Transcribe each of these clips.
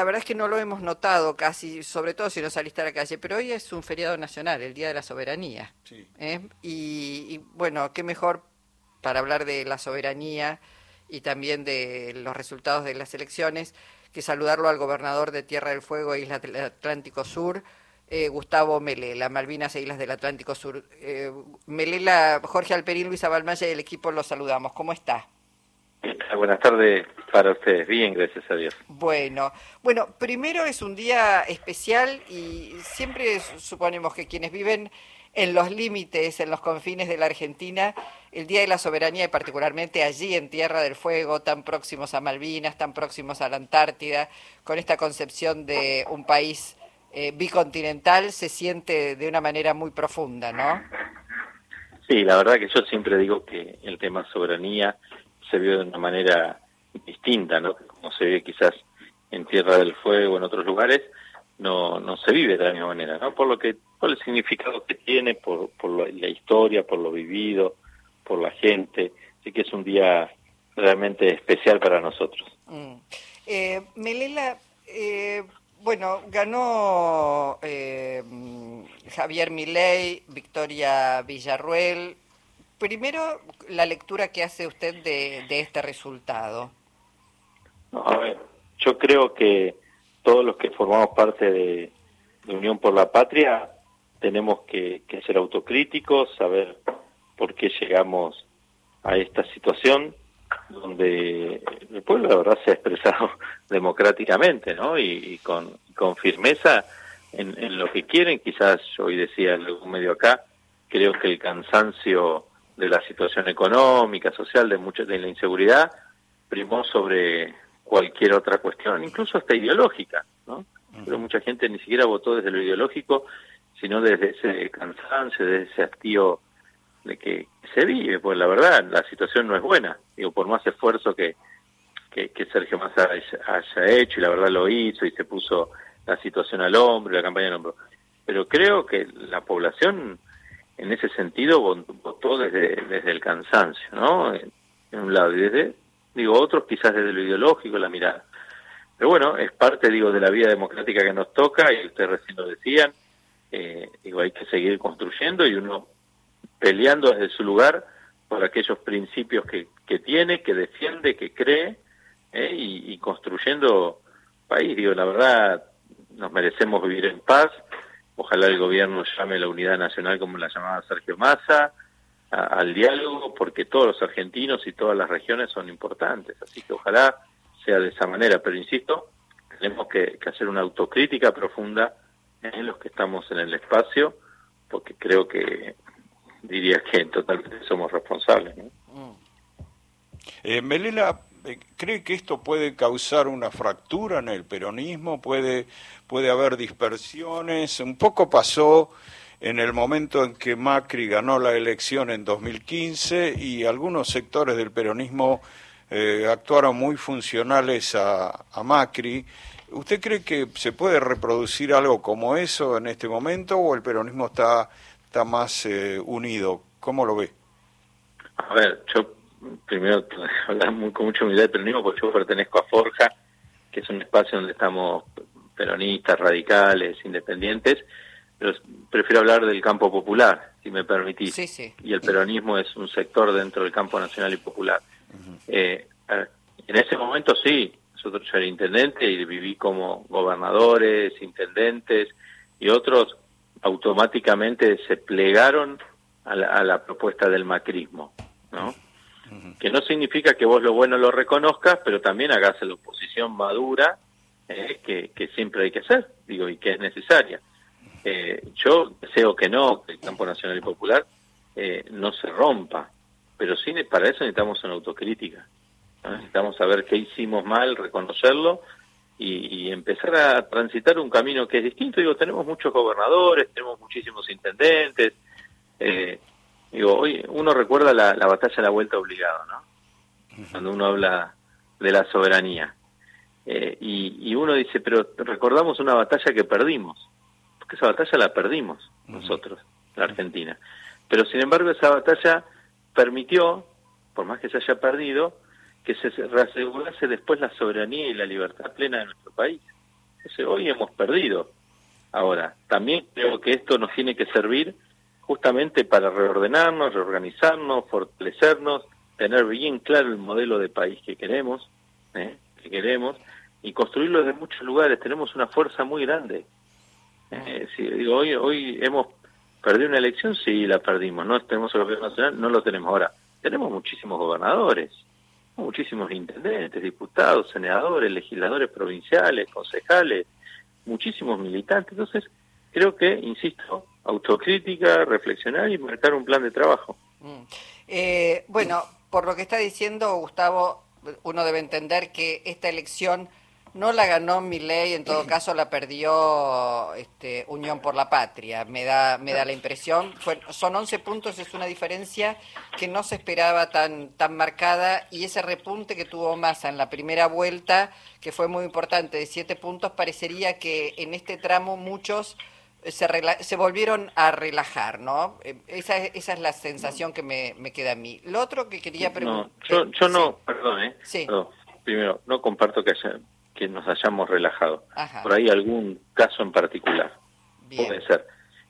la verdad es que no lo hemos notado casi, sobre todo si no saliste a la calle, pero hoy es un feriado nacional, el Día de la Soberanía. ¿eh? Y, bueno, qué mejor para hablar de la soberanía y también de los resultados de las elecciones que saludarlo al gobernador de Tierra del Fuego e Islas del Atlántico Sur, eh, Gustavo Melela, Malvinas e Islas del Atlántico Sur. Eh, Melela, Jorge Alperín, Luisa Balmaya y el equipo los saludamos. ¿Cómo está? Buenas tardes para ustedes. Bien, gracias a Dios. Bueno, bueno, primero es un día especial y siempre suponemos que quienes viven en los límites, en los confines de la Argentina, el Día de la Soberanía y particularmente allí en Tierra del Fuego, tan próximos a Malvinas, tan próximos a la Antártida, con esta concepción de un país eh, bicontinental, se siente de una manera muy profunda, ¿no? Sí, la verdad que yo siempre digo que el tema soberanía se vio de una manera distinta, ¿no? Como se ve quizás en Tierra del Fuego, en otros lugares, no, no se vive de la misma manera, ¿no? Por lo que, por el significado que tiene, por, por la historia, por lo vivido, por la gente, así que es un día realmente especial para nosotros. Mm. Eh, Melela, eh, bueno, ganó eh, Javier Milei, Victoria Villarruel. Primero, la lectura que hace usted de, de este resultado. A ver, yo creo que todos los que formamos parte de, Unión por la Patria tenemos que, ser autocríticos, saber por qué llegamos a esta situación donde el pueblo la verdad se ha expresado democráticamente ¿no? y, con, con, firmeza en, en, lo que quieren. Quizás hoy decía en algún medio acá, creo que el cansancio de la situación económica, social, de, mucha, de la inseguridad, primó sobre cualquier otra cuestión, incluso hasta ideológica, ¿no? Pero mucha gente ni siquiera votó desde lo ideológico, sino desde ese cansancio, desde ese hastío de que se vive, pues la verdad, la situación no es buena, digo, por más esfuerzo que, que, Sergio Massa haya, hecho, y la verdad lo hizo, y se puso la situación al hombro, la campaña al hombro, pero creo que la población en ese sentido votó desde, desde el cansancio, ¿no? En, en un lado, y desde digo, otros quizás desde lo ideológico, la mirada. Pero bueno, es parte, digo, de la vida democrática que nos toca, y ustedes recién lo decían, eh, digo, hay que seguir construyendo y uno peleando desde su lugar por aquellos principios que, que tiene, que defiende, que cree, eh, y, construyendo país. Digo, la verdad, nos merecemos vivir en paz. Ojalá el gobierno llame la unidad nacional como la llamaba Sergio Massa, al diálogo porque todos los argentinos y todas las regiones son importantes. Así que ojalá sea de esa manera, pero insisto, tenemos que, hacer una autocrítica profunda en los que estamos en el espacio, porque creo que diría que totalmente somos responsables. ¿no? Eh, Melela, eh, ¿cree que esto puede causar una fractura en el peronismo? ¿Puede, puede haber dispersiones? Un poco pasó en el momento en que Macri ganó la elección en 2015 y algunos sectores del peronismo eh, actuaron muy funcionales a, Macri. ¿Usted cree que se puede reproducir algo como eso en este momento o el peronismo está, está más eh, unido? ¿Cómo lo ve? A ver, yo primero hablar muy, con mucha humildad del peronismo porque yo pertenezco a Forja, que es un espacio donde estamos peronistas, radicales, independientes, pero prefiero hablar del campo popular, si me permitís. Y el peronismo es un sector dentro del campo nacional y popular. Eh, en ese momento sí, nosotros yo era intendente y viví como gobernadores, intendentes y otros automáticamente se plegaron a la, propuesta del macrismo, ¿no? Que no significa que vos lo bueno lo reconozcas, pero también hagas la oposición madura, eh, que, que siempre hay que hacer, digo, y que es necesaria. Eh, yo deseo que no, que el campo nacional y popular eh, no se rompa, pero sí para eso necesitamos una autocrítica. Necesitamos saber qué hicimos mal, reconocerlo y, empezar a transitar un camino que es distinto. Digo, tenemos muchos gobernadores, tenemos muchísimos intendentes. Eh, digo, hoy uno recuerda la, batalla de la vuelta obligada, ¿no? Cuando uno habla de la soberanía. Eh, y, y uno dice, pero recordamos una batalla que perdimos que esa batalla la perdimos nosotros, la Argentina. Pero sin embargo esa batalla permitió, por más que se haya perdido, que se reasegurase después la soberanía y la libertad plena de nuestro país. Entonces hoy hemos perdido. Ahora, también creo que esto nos tiene que servir justamente para reordenarnos, reorganizarnos, fortalecernos, tener bien claro el modelo de país que queremos, ¿eh? que queremos, y construirlo desde muchos lugares. Tenemos una fuerza muy grande. Eh, si, digo, hoy, hoy hemos perdido una elección, sí, la perdimos. No tenemos el gobierno nacional, no lo tenemos ahora. Tenemos muchísimos gobernadores, muchísimos intendentes, diputados, senadores, legisladores provinciales, concejales, muchísimos militantes. Entonces, creo que, insisto, autocrítica, reflexionar y marcar un plan de trabajo. Mm. Eh, bueno, por lo que está diciendo Gustavo, uno debe entender que esta elección no la ganó ley, en todo caso la perdió este, Unión por la Patria, me da, me da la impresión. son 11 puntos, es una diferencia que no se esperaba tan, tan marcada y ese repunte que tuvo Massa en la primera vuelta, que fue muy importante, de 7 puntos, parecería que en este tramo muchos se, se volvieron a relajar, ¿no? Eh, esa, esa es la sensación que me, me queda a mí. Lo otro que quería preguntar... No, yo, no, perdón, ¿eh? Sí. primero, no comparto que haya que nos hayamos relajado. Por ahí algún caso en particular. Puede ser.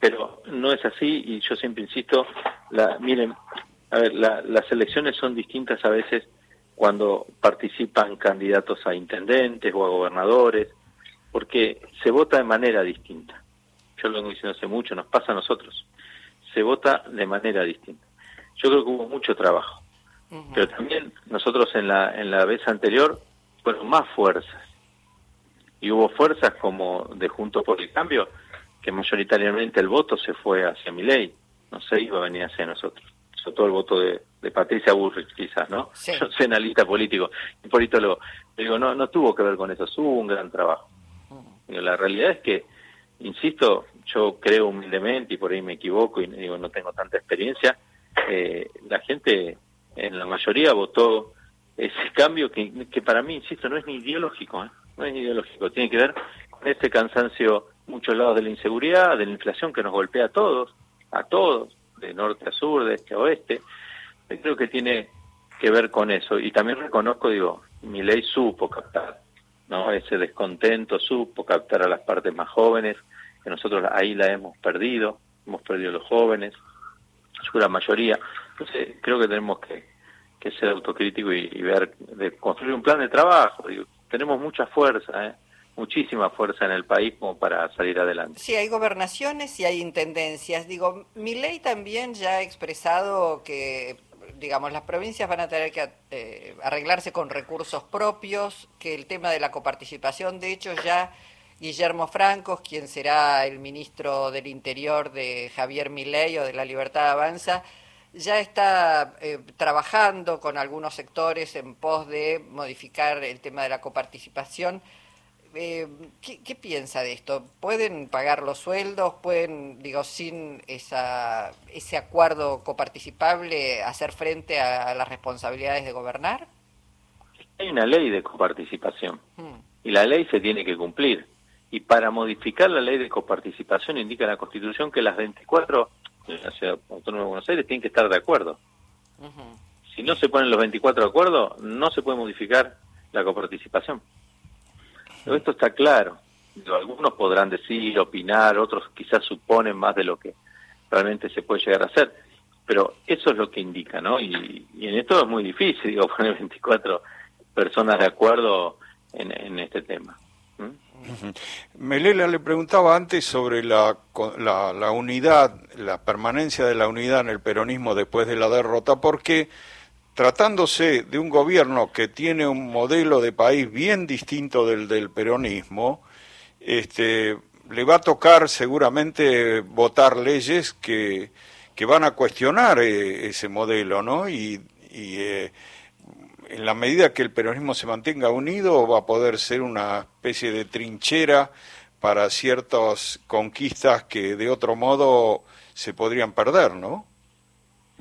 Pero no es así y yo siempre insisto, la, miren, a ver, las elecciones son distintas a veces cuando participan candidatos a intendentes o a gobernadores, porque se vota de manera distinta. Yo lo vengo diciendo hace mucho, nos pasa a nosotros. Se vota de manera distinta. Yo creo que hubo mucho trabajo, pero también nosotros en la, en la vez anterior fueron más fuerzas y hubo fuerzas como de Juntos por el Cambio que mayoritariamente el voto se fue hacia mi ley, no se iba a venir hacia nosotros. Sobre todo el voto de, Patricia Burrich, quizás, ¿no? Yo soy analista político y politólogo. Digo, no, no tuvo que ver con eso, hubo un gran trabajo. la realidad es que, insisto, yo creo humildemente y por ahí me equivoco y digo, no tengo tanta experiencia, eh, la gente en la mayoría votó ese cambio que, que para mí, insisto, no es ni ideológico, ¿eh? Es ideológico, tiene que ver con este cansancio, muchos lados de la inseguridad, de la inflación que nos golpea a todos, a todos, de norte a sur, de este a oeste. Creo que tiene que ver con eso. Y también reconozco, digo, mi ley supo captar, ¿no? Ese descontento supo captar a las partes más jóvenes, que nosotros ahí la hemos perdido, hemos perdido los jóvenes, su gran mayoría. Entonces, creo que tenemos que, ser autocríticos y, y, ver, de construir un plan de trabajo. Digo, tenemos mucha fuerza, ¿eh? muchísima fuerza en el país como para salir adelante. Sí, hay gobernaciones y hay intendencias. Digo, mi ley también ya ha expresado que, digamos, las provincias van a tener que eh, arreglarse con recursos propios, que el tema de la coparticipación, de hecho, ya Guillermo Francos, quien será el ministro del Interior de Javier Milei o de la Libertad Avanza, ya está eh, trabajando con algunos sectores en pos de modificar el tema de la coparticipación. Eh, ¿qué, piensa de esto? ¿Pueden pagar los sueldos? ¿Pueden, digo, sin esa, ese acuerdo coparticipable, hacer frente a, las responsabilidades de gobernar? Hay una ley de coparticipación hmm. y la ley se tiene que cumplir. Y para modificar la ley de coparticipación indica la Constitución que las 24 la Ciudad Autónoma de Buenos Aires tienen que estar de acuerdo. Si no se ponen los 24 de acuerdo, no se puede modificar la coparticipación. Pero esto está claro. algunos podrán decir, opinar, otros quizás suponen más de lo que realmente se puede llegar a hacer. Pero eso es lo que indica, ¿no? Y, en esto es muy difícil, digo, poner 24 personas de acuerdo en, este tema. Melela le preguntaba antes sobre la, la, unidad, la permanencia de la unidad en el peronismo después de la derrota, porque tratándose de un gobierno que tiene un modelo de país bien distinto del del peronismo, este, le va a tocar seguramente votar leyes que, que van a cuestionar eh, ese modelo, ¿no? Y, eh, en la medida que el peronismo se mantenga unido, va a poder ser una especie de trinchera para ciertas conquistas que de otro modo se podrían perder, ¿no?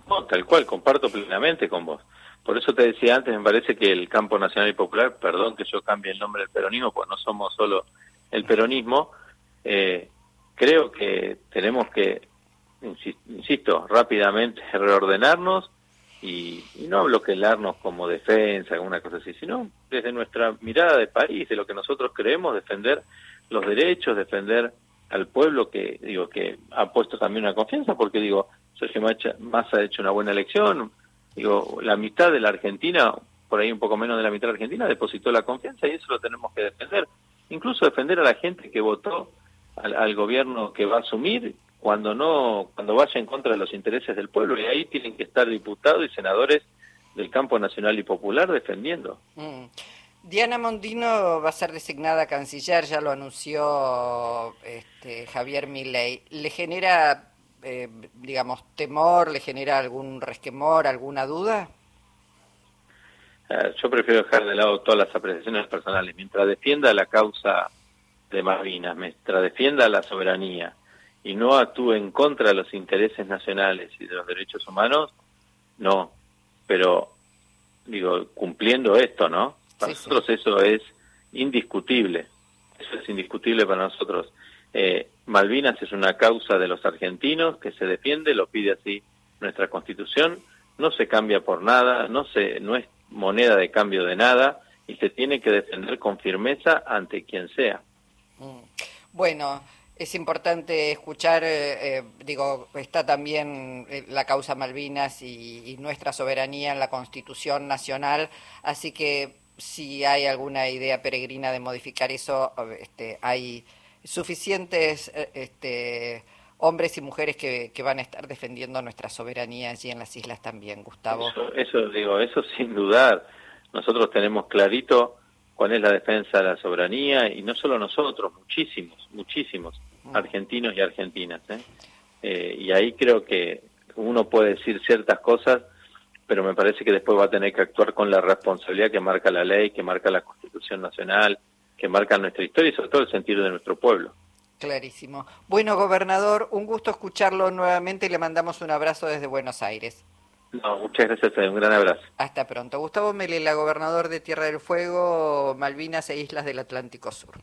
No, tal cual, comparto plenamente con vos. Por eso te decía antes, me parece que el campo nacional y popular, perdón que yo cambie el nombre del peronismo, pues no somos solo el peronismo, eh, creo que tenemos que, insisto, rápidamente reordenarnos y, no hablo que hablarnos como defensa, alguna cosa así, sino desde nuestra mirada de país, de lo que nosotros creemos, defender los derechos, defender al pueblo que digo que ha puesto también una confianza, porque digo, Sergio Massa ha hecho una buena elección, digo, la mitad de la Argentina, por ahí un poco menos de la mitad de Argentina, depositó la confianza y eso lo tenemos que defender. Incluso defender a la gente que votó al, al gobierno que va a asumir cuando no cuando vaya en contra de los intereses del pueblo y ahí tienen que estar diputados y senadores del campo nacional y popular defendiendo. Mm. Diana Mondino va a ser designada canciller, ya lo anunció este, Javier Milei. ¿Le genera, eh, digamos, temor, le genera algún resquemor, alguna duda? Eh, yo prefiero dejar de lado todas las apreciaciones personales. Mientras defienda la causa de Malvinas, mientras defienda la soberanía, y no actúe en contra de los intereses nacionales y de los derechos humanos, no. Pero, digo, cumpliendo esto, ¿no? Para nosotros eso es indiscutible. Eso es indiscutible para nosotros. Eh, Malvinas es una causa de los argentinos que se defiende, lo pide así nuestra constitución, no se cambia por nada, no, se, no es moneda de cambio de nada y se tiene que defender con firmeza ante quien sea. Mm. Bueno, es importante escuchar, eh, eh, digo, está también eh, la causa Malvinas y, nuestra soberanía en la Constitución Nacional, así que si hay alguna idea peregrina de modificar eso, este, hay suficientes este, hombres y mujeres que, van a estar defendiendo nuestra soberanía allí en las islas también, Gustavo. Eso, eso digo, eso sin dudar. Nosotros tenemos clarito cuál es la defensa de la soberanía y no solo nosotros, muchísimos, muchísimos. Argentinos y argentinas. ¿eh? ¿eh? y ahí creo que uno puede decir ciertas cosas, pero me parece que después va a tener que actuar con la responsabilidad que marca la ley, que marca la Constitución Nacional, que marca nuestra historia y sobre todo el sentido de nuestro pueblo. Clarísimo. Bueno, gobernador, un gusto escucharlo nuevamente y le mandamos un abrazo desde Buenos Aires. No, muchas gracias, un gran abrazo. Hasta pronto. Gustavo Melela, gobernador de Tierra del Fuego, Malvinas e Islas del Atlántico Sur.